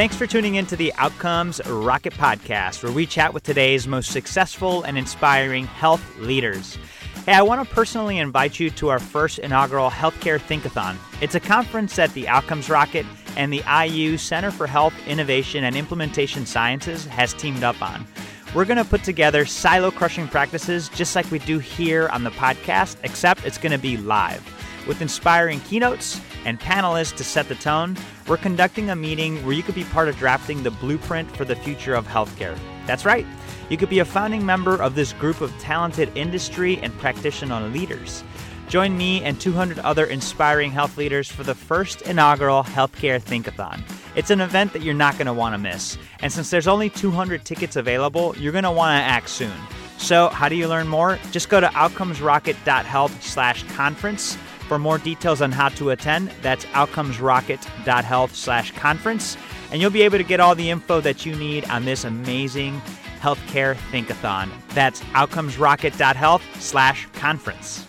Thanks for tuning in to the Outcomes Rocket Podcast, where we chat with today's most successful and inspiring health leaders. Hey, I want to personally invite you to our first inaugural Healthcare Thinkathon. It's a conference that the Outcomes Rocket and the IU Center for Health Innovation and Implementation Sciences has teamed up on. We're going to put together silo crushing practices just like we do here on the podcast, except it's going to be live. With inspiring keynotes and panelists to set the tone, we're conducting a meeting where you could be part of drafting the blueprint for the future of healthcare. That's right. You could be a founding member of this group of talented industry and practitioner leaders. Join me and 200 other inspiring health leaders for the first inaugural Healthcare Thinkathon. It's an event that you're not going to want to miss. And since there's only 200 tickets available, you're going to want to act soon. So, how do you learn more? Just go to outcomesrocket.health/conference for more details on how to attend. That's outcomesrocket.health/conference, and you'll be able to get all the info that you need on this amazing Healthcare Thinkathon. That's outcomesrocket.health slash conference.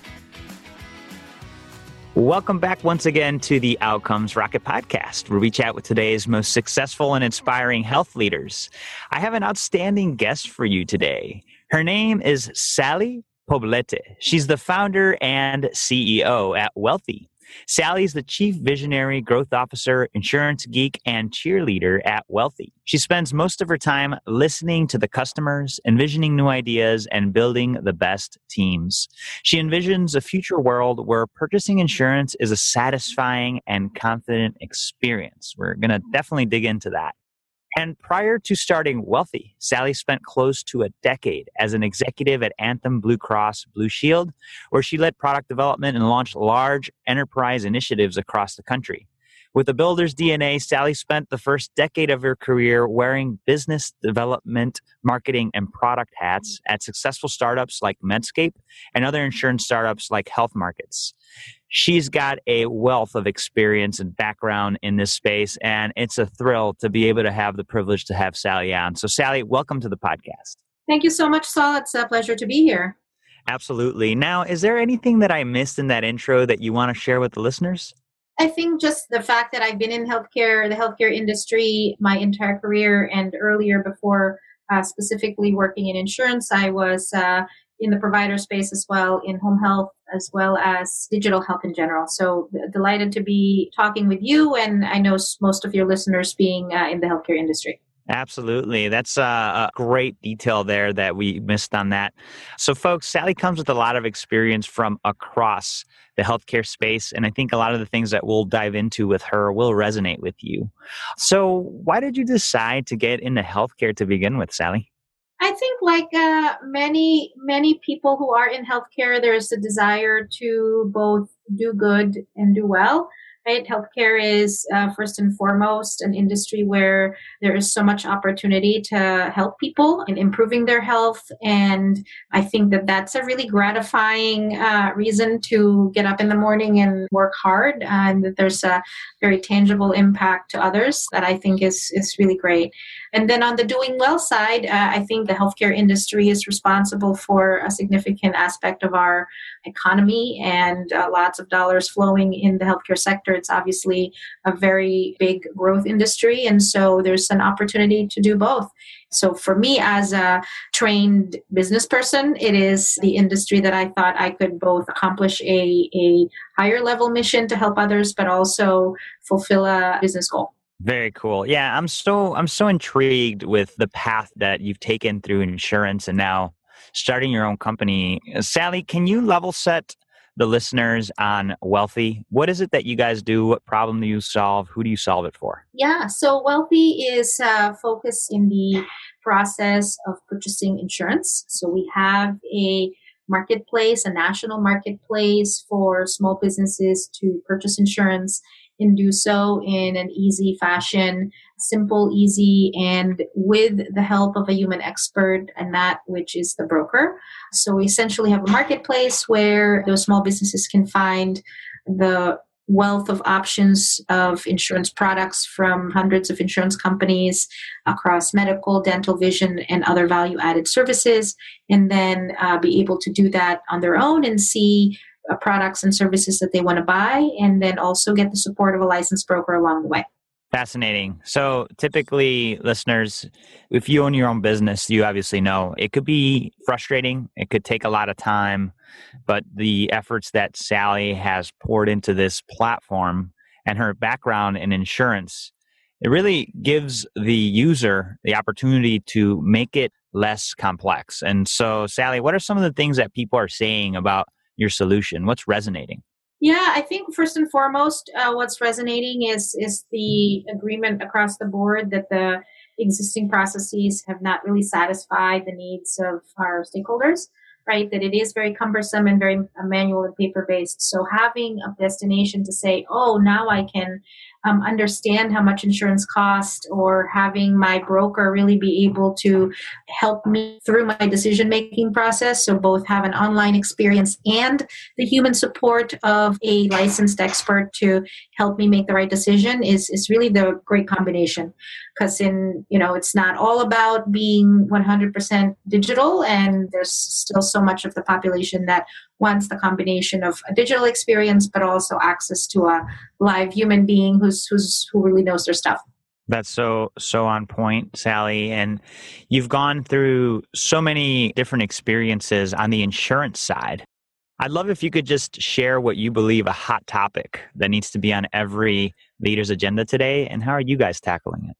Welcome back once again to the Outcomes Rocket podcast, where we chat with today's most successful and inspiring health leaders. I have an outstanding guest for you today. Her name is Sally Poblete. She's the founder and CEO at Wellthie. Sally is the Chief Visionary Growth Officer, Insurance Geek, and Cheerleader at Wellthie. She spends most of her time listening to the customers, envisioning new ideas, and building the best teams. She envisions a future world where purchasing insurance is a satisfying and confident experience. We're going to definitely dig into that. And prior to starting Wellthie, Sally spent close to a decade as an executive at Anthem Blue Cross Blue Shield, where she led product development and launched large enterprise initiatives across the country. With the builder's DNA, Sally spent the first decade of her career wearing business development, marketing, and product hats at successful startups like Medscape and other insurance startups like Health Markets she's got a wealth of experience and background in this space, and it's a thrill to be able to have the privilege to have Sally on. So, Sally, welcome to the podcast. Thank you so much, Saul. It's a pleasure to be here. Absolutely. Now, is there anything that I missed in that intro that you want to share with the listeners? I think just the fact that I've been in healthcare, the healthcare industry, my entire career, and earlier before uh, specifically working in insurance, I was uh, in the provider space as well, in home health, as well as digital health in general. So delighted to be talking with you, and I know most of your listeners being uh, in the healthcare industry. Absolutely. That's a great detail there that we missed on that. So, folks, Sally comes with a lot of experience from across the healthcare space. And I think a lot of the things that we'll dive into with her will resonate with you. So, why did you decide to get into healthcare to begin with, Sally? I think, like uh, many many people who are in healthcare, there's a desire to both do good and do well right? Healthcare is uh, first and foremost an industry where there is so much opportunity to help people in improving their health. And I think that that's a really gratifying uh, reason to get up in the morning and work hard, and that there's a very tangible impact to others that I think is, is really great. And then on the doing well side, uh, I think the healthcare industry is responsible for a significant aspect of our economy and uh, lots of dollars flowing in the healthcare sector. It's obviously a very big growth industry, and so there's an opportunity to do both. So for me, as a trained business person, it is the industry that I thought I could both accomplish a, a higher level mission to help others, but also fulfill a business goal. Very cool. Yeah, I'm so I'm so intrigued with the path that you've taken through insurance and now starting your own company. Sally, can you level set the listeners on Wellthie? What is it that you guys do? What problem do you solve? Who do you solve it for? Yeah, so Wellthie is uh, focused in the process of purchasing insurance. So we have a marketplace, a national marketplace for small businesses to purchase insurance and do so in an easy fashion, simple, easy, and with the help of a human expert, and that which is the broker. So we essentially have a marketplace where those small businesses can find the wealth of options of insurance products from hundreds of insurance companies across medical, dental, vision, and other value added services, and then uh, be able to do that on their own and see Uh, products and services that they want to buy, and then also get the support of a licensed broker along the way. Fascinating. So, typically, listeners, if you own your own business, you obviously know it could be frustrating. It could take a lot of time, but the efforts that Sally has poured into this platform and her background in insurance, it really gives the user the opportunity to make it less complex. And so, Sally, what are some of the things that people are saying about your solution? What's resonating? Yeah, I think first and foremost, uh, what's resonating is is the agreement across the board that the existing processes have not really satisfied the needs of our stakeholders right? That it is very cumbersome and very manual and paper based. So having a destination to say, oh, now I can um, understand how much insurance costs or having my broker really be able to help me through my decision making process. So both have an online experience and the human support of a licensed expert to help me make the right decision is, is really the great combination. Because in, you know, it's not all about being 100% digital and there's still so much of the population that wants the combination of a digital experience but also access to a live human being who's who's who really knows their stuff. That's so so on point sally. And you've gone through so many different experiences on the insurance side. I'd love if you could just share what you believe a hot topic that needs to be on every leader's agenda today and how are you guys tackling it?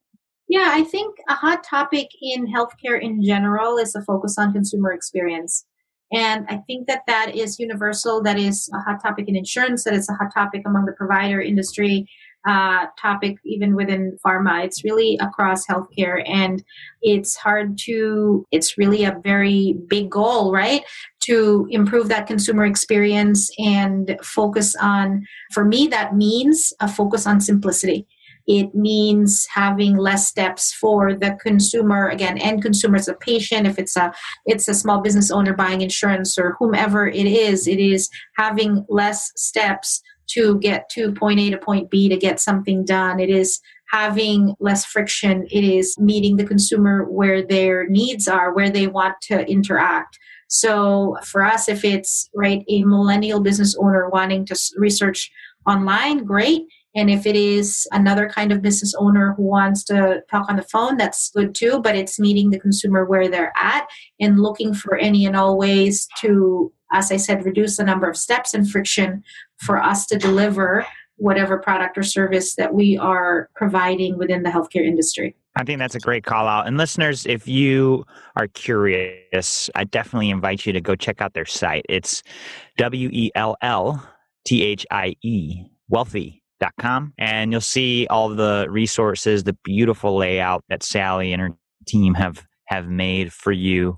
Yeah i think a hot topic in healthcare in general is a focus on consumer experience and I think that that is universal. That is a hot topic in insurance. That is a hot topic among the provider industry. Uh, topic even within pharma. It's really across healthcare, and it's hard to. It's really a very big goal, right? To improve that consumer experience and focus on. For me, that means a focus on simplicity it means having less steps for the consumer, again, end consumer as a patient, if it's a it's a small business owner buying insurance or whomever it is, it is having less steps to get to point A to point B to get something done. It is having less friction. It is meeting the consumer where their needs are, where they want to interact. So for us, if it's right a millennial business owner wanting to research online, great. And if it is another kind of business owner who wants to talk on the phone, that's good too. But it's meeting the consumer where they're at and looking for any and all ways to, as I said, reduce the number of steps and friction for us to deliver whatever product or service that we are providing within the healthcare industry. I think that's a great call out. And listeners, if you are curious, I definitely invite you to go check out their site. It's W E L L T H I E, wellthie com, and you'll see all the resources, the beautiful layout that Sally and her team have have made for you.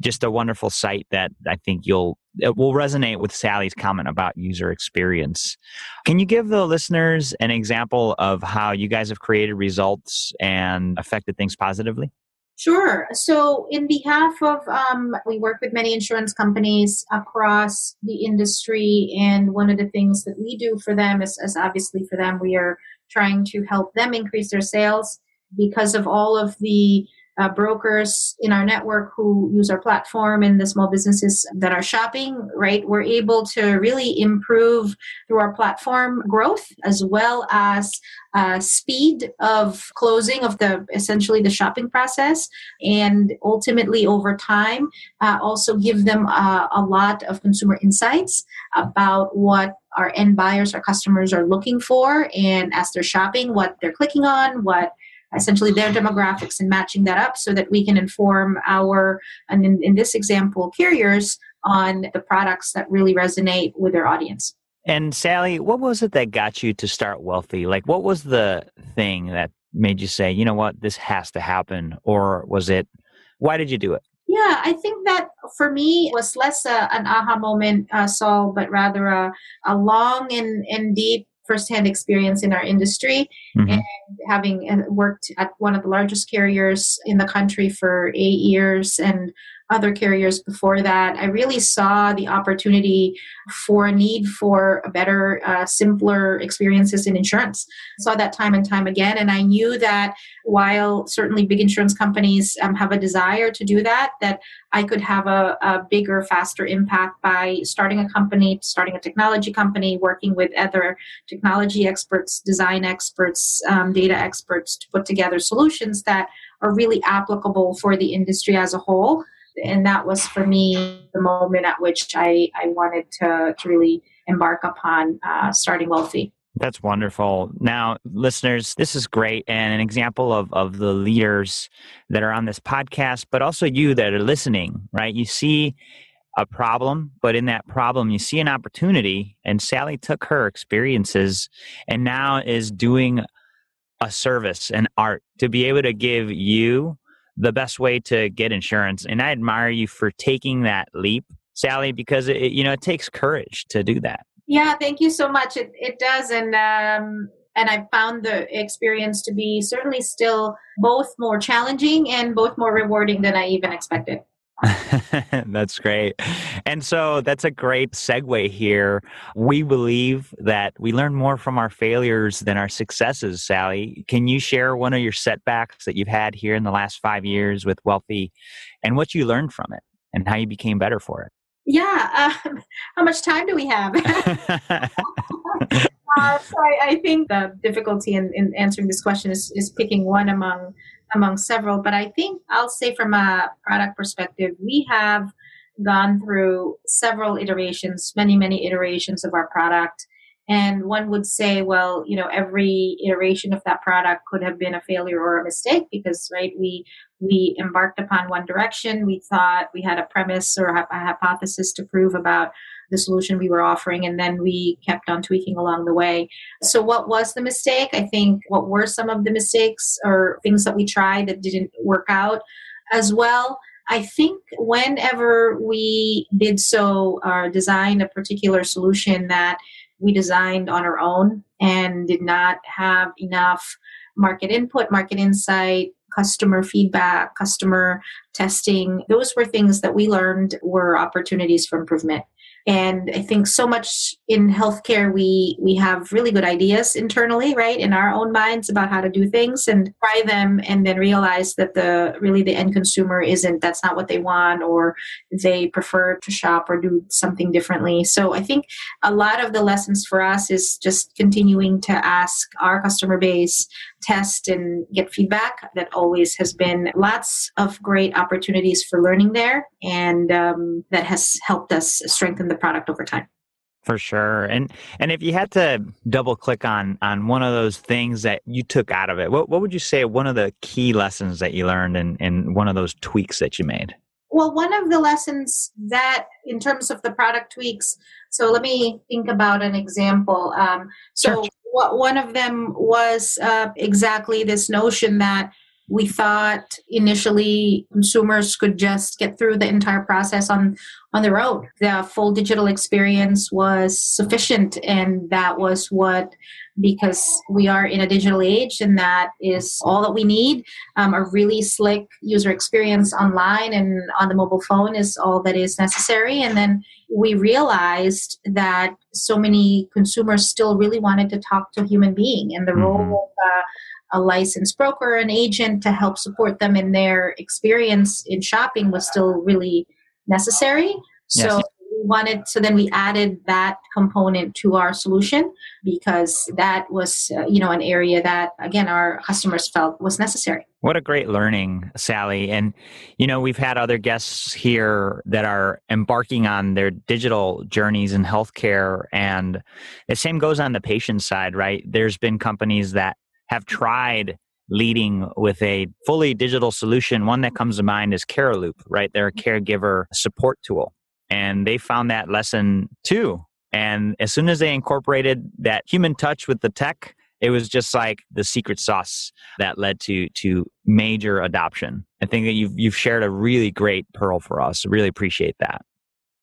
Just a wonderful site that I think you'll it will resonate with Sally's comment about user experience. Can you give the listeners an example of how you guys have created results and affected things positively? Sure. So, in behalf of, um, we work with many insurance companies across the industry, and one of the things that we do for them is, is obviously for them, we are trying to help them increase their sales because of all of the uh, brokers in our network who use our platform and the small businesses that are shopping, right? We're able to really improve through our platform growth as well as uh, speed of closing of the essentially the shopping process and ultimately over time uh, also give them uh, a lot of consumer insights about what our end buyers our customers are looking for and as they're shopping what they're clicking on what essentially their demographics and matching that up so that we can inform our, and in, in this example, carriers on the products that really resonate with their audience. And Sally, what was it that got you to start Wellthie? Like, what was the thing that made you say, you know what, this has to happen? Or was it, why did you do it? Yeah, I think that for me was less a, an aha moment, uh, Saul, but rather a, a long and, and deep firsthand experience in our industry mm-hmm. and having uh, worked at one of the largest carriers in the country for eight years and other carriers before that, I really saw the opportunity for a need for a better, uh, simpler experiences in insurance. I saw that time and time again. And I knew that while certainly big insurance companies um, have a desire to do that, that I could have a, a bigger, faster impact by starting a company, starting a technology company, working with other technology experts, design experts, um, data experts to put together solutions that are really applicable for the industry as a whole and that was for me the moment at which I, I wanted to, to really embark upon uh, starting Wellthie. That's wonderful. Now, listeners, this is great and an example of, of the leaders that are on this podcast, but also you that are listening, right? You see a problem, but in that problem, you see an opportunity. And Sally took her experiences and now is doing a service, an art to be able to give you the best way to get insurance. And I admire you for taking that leap, Sally, because it, you know it takes courage to do that. Yeah, thank you so much. It it does, and um, and I found the experience to be certainly still both more challenging and both more rewarding than I even expected. that's great. And so that's a great segue here. We believe that we learn more from our failures than our successes, Sally. Can you share one of your setbacks that you've had here in the last five years with Wellthie and what you learned from it and how you became better for it? Yeah. Um, how much time do we have? uh, so I, I, think the difficulty in, in answering this question is, is picking one among among several. But I think I'll say from a product perspective, we have gone through several iterations, many, many iterations of our product. And one would say, well, you know, every iteration of that product could have been a failure or a mistake because, right, we we embarked upon one direction. We thought we had a premise or a hypothesis to prove about the solution we were offering, and then we kept on tweaking along the way. So, what was the mistake? I think what were some of the mistakes or things that we tried that didn't work out as well? I think whenever we did so uh, or designed a particular solution that we designed on our own and did not have enough market input, market insight, customer feedback, customer testing, those were things that we learned were opportunities for improvement and i think so much in healthcare we we have really good ideas internally right in our own minds about how to do things and try them and then realize that the really the end consumer isn't that's not what they want or they prefer to shop or do something differently. So i think a lot of the lessons for us is just continuing to ask our customer base test and get feedback. That always has been lots of great opportunities for learning there and um, that has helped us strengthen the product over time. For sure. And and if you had to double click on on one of those things that you took out of it what, what would you say one of the key lessons that you learned and in, in one of those tweaks that you made? Well one of the lessons that in terms of the product tweaks so let me think about an example um, so sure one of them was uh, exactly this notion that we thought initially consumers could just get through the entire process on on their own. The full digital experience was sufficient and that was what because we are in a digital age and that is all that we need. Um, a really slick user experience online and on the mobile phone is all that is necessary. And then we realized that so many consumers still really wanted to talk to a human being and the mm-hmm. role of uh, a licensed broker, an agent to help support them in their experience in shopping was still really necessary. Yes. So we wanted, so then we added that component to our solution because that was, uh, you know, an area that, again, our customers felt was necessary. What a great learning, Sally. And, you know, we've had other guests here that are embarking on their digital journeys in healthcare. And the same goes on the patient side, right? There's been companies that have tried leading with a fully digital solution. One that comes to mind is CareLoop, right? They're a mm-hmm. caregiver support tool. And they found that lesson too. And as soon as they incorporated that human touch with the tech, it was just like the secret sauce that led to to major adoption. I think that you've you've shared a really great pearl for us. Really appreciate that.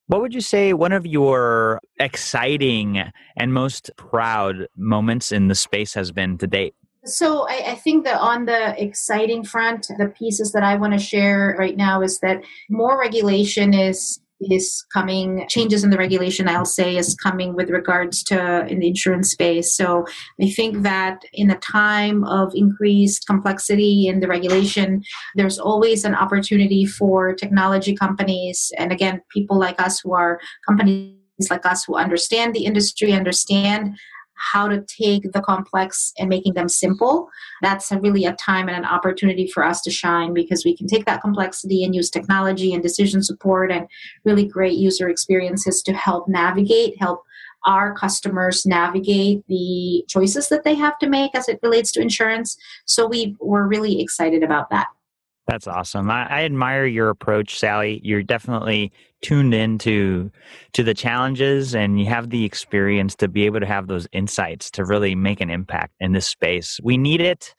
What would you say one of your exciting and most proud moments in the space has been to date? So I, I, think that on the exciting front, the pieces that I want to share right now is that more regulation is is coming changes in the regulation i'll say is coming with regards to in the insurance space. So i think that in a time of increased complexity in the regulation there's always an opportunity for technology companies and again people like us who are companies like us who understand the industry understand how to take the complex and making them simple. That's a really a time and an opportunity for us to shine because we can take that complexity and use technology and decision support and really great user experiences to help navigate help our customers navigate the choices that they have to make as it relates to insurance. So we we're really excited about that that's awesome. I, I, admire your approach, Sally. You're definitely tuned into to the challenges and you have the experience to be able to have those insights to really make an impact in this space. We need it.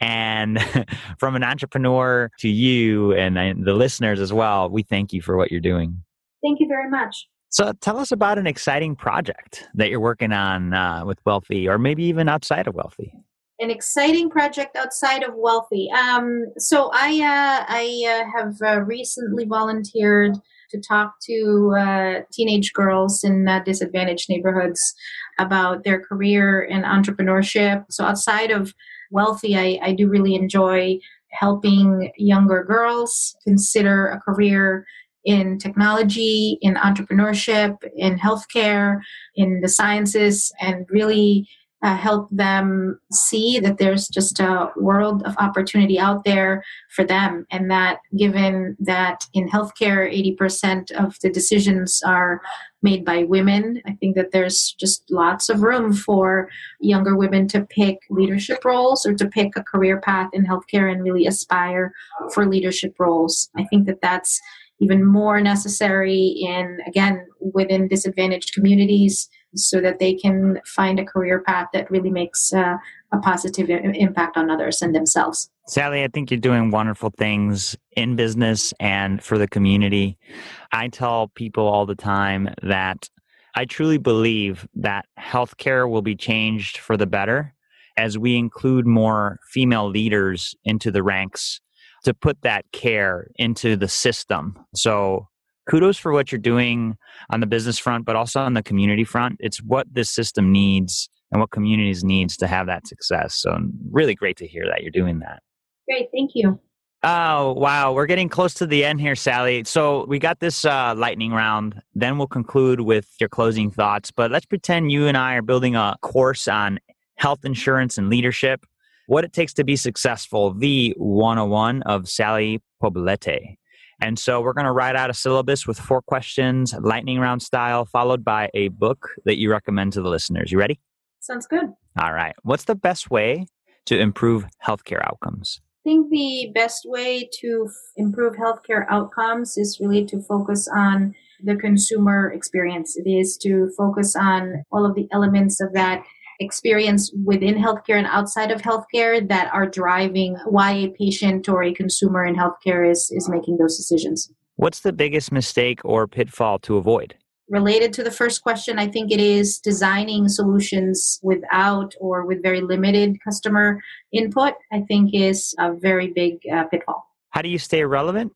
And from an entrepreneur to you and the listeners as well, we thank you for what you're doing. Thank you very much. So tell us about an exciting project that you're working on uh, with Wellthie or maybe even outside of Wellthie an exciting project outside of Wellthie. Um, so I uh, I uh, have uh, recently volunteered to talk to uh, teenage girls in uh, disadvantaged neighborhoods about their career in entrepreneurship. So outside of Wellthie, I, I do really enjoy helping younger girls consider a career in technology, in entrepreneurship, in healthcare, in the sciences, and really uh, help them see that there's just a world of opportunity out there for them and that given that in healthcare 80% of the decisions are made by women i think that there's just lots of room for younger women to pick leadership roles or to pick a career path in healthcare and really aspire for leadership roles. I think that that's even more necessary in again within disadvantaged communities so that they can find a career path that really makes uh, a positive impact on others and themselves. Sally, I think you're doing wonderful things in business and for the community. I tell people all the time that I truly believe that healthcare will be changed for the better as we include more female leaders into the ranks to put that care into the system. So kudos for what you're doing on the business front, but also on the community front. It's what this system needs and what communities needs to have that success. So really great to hear that you're doing that. Great, thank you. Oh, wow. We're getting close to the end here, Sally. So we got this uh, lightning round. Then we'll conclude with your closing thoughts. But let's pretend you and I are building a course on health insurance and leadership, what it takes to be successful, the 101 of Sally Poblete. And so we're going to write out a syllabus with four questions, lightning round style, followed by a book that you recommend to the listeners. You ready? Sounds good. All right. What's the best way to improve healthcare outcomes? I think the best way to improve healthcare outcomes is really to focus on the consumer experience. It is to focus on all of the elements of that experience within healthcare and outside of healthcare that are driving why a patient or a consumer in healthcare is, is making those decisions. What's the biggest mistake or pitfall to avoid? Related to the first question, I think it is designing solutions without or with very limited customer input, I think is a very big uh, pitfall. How do you stay relevant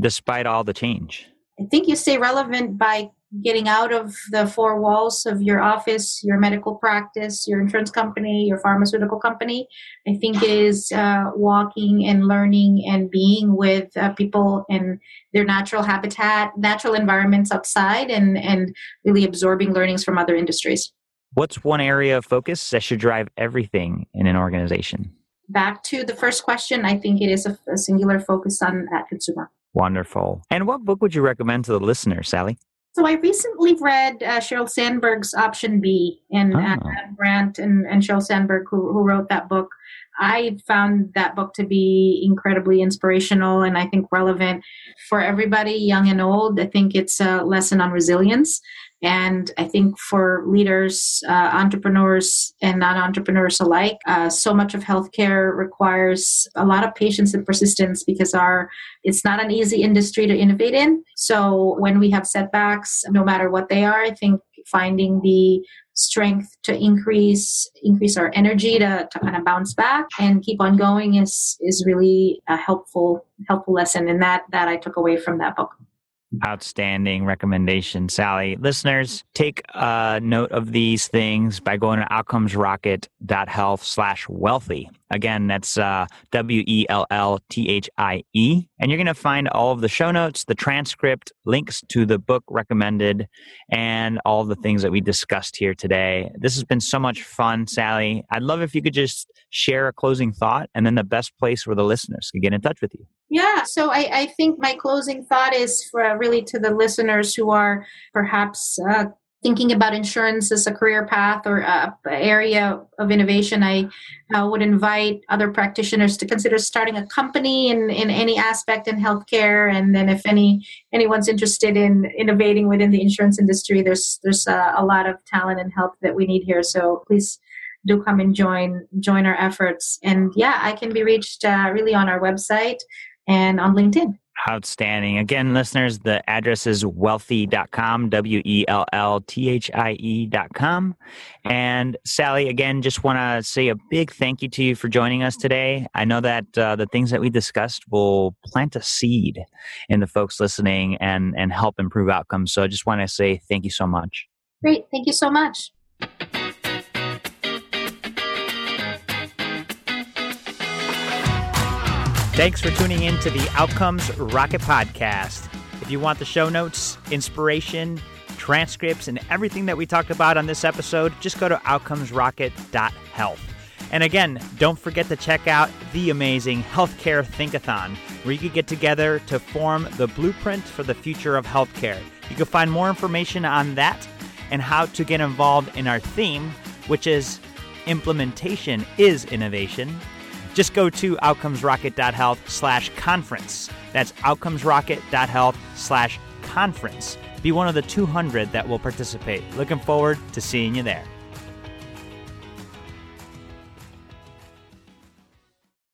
despite all the change? I think you stay relevant by getting out of the four walls of your office, your medical practice, your insurance company, your pharmaceutical company. I think is uh, walking and learning and being with uh, people in their natural habitat, natural environments outside, and and really absorbing learnings from other industries. What's one area of focus that should drive everything in an organization? Back to the first question, I think it is a, a singular focus on that consumer. Wonderful. And what book would you recommend to the listener, Sally? So I recently read uh, Sheryl Sandberg's Option B, and oh. uh, Grant and, and Sheryl Sandberg, who, who wrote that book. I found that book to be incredibly inspirational and I think relevant for everybody, young and old. I think it's a lesson on resilience and I think for leaders, uh, entrepreneurs, and non entrepreneurs alike, uh, so much of healthcare requires a lot of patience and persistence because our it's not an easy industry to innovate in. So when we have setbacks, no matter what they are, I think finding the strength to increase increase our energy to, to kind of bounce back and keep on going is is really a helpful helpful lesson and that that I took away from that book. Outstanding recommendation, Sally. Listeners, take a note of these things by going to outcomesrocket.health slash wellthie. Again, that's uh, W E L L T H I E. And you're going to find all of the show notes, the transcript, links to the book recommended, and all the things that we discussed here today. This has been so much fun, Sally. I'd love if you could just share a closing thought and then the best place where the listeners can get in touch with you. Yeah, so I, I think my closing thought is for uh, really to the listeners who are perhaps uh, thinking about insurance as a career path or a area of innovation, I uh, would invite other practitioners to consider starting a company in, in any aspect in healthcare. And then if any anyone's interested in innovating within the insurance industry, there's there's a, a lot of talent and help that we need here. So please do come and join join our efforts. And yeah, I can be reached uh, really on our website and on LinkedIn. Outstanding. Again, listeners, the address is wellthie.com, W E L L T H I E.com. And Sally, again, just want to say a big thank you to you for joining us today. I know that uh, the things that we discussed will plant a seed in the folks listening and, and help improve outcomes. So I just want to say thank you so much. Great. Thank you so much. Thanks for tuning in to the Outcomes Rocket Podcast. If you want the show notes, inspiration, transcripts, and everything that we talked about on this episode, just go to outcomesrocket.health. And again, don't forget to check out the amazing Healthcare Thinkathon, where you can get together to form the blueprint for the future of healthcare. You can find more information on that and how to get involved in our theme, which is implementation is innovation just go to outcomesrocket.health slash conference. That's outcomesrocket.health slash conference. Be one of the 200 that will participate. Looking forward to seeing you there.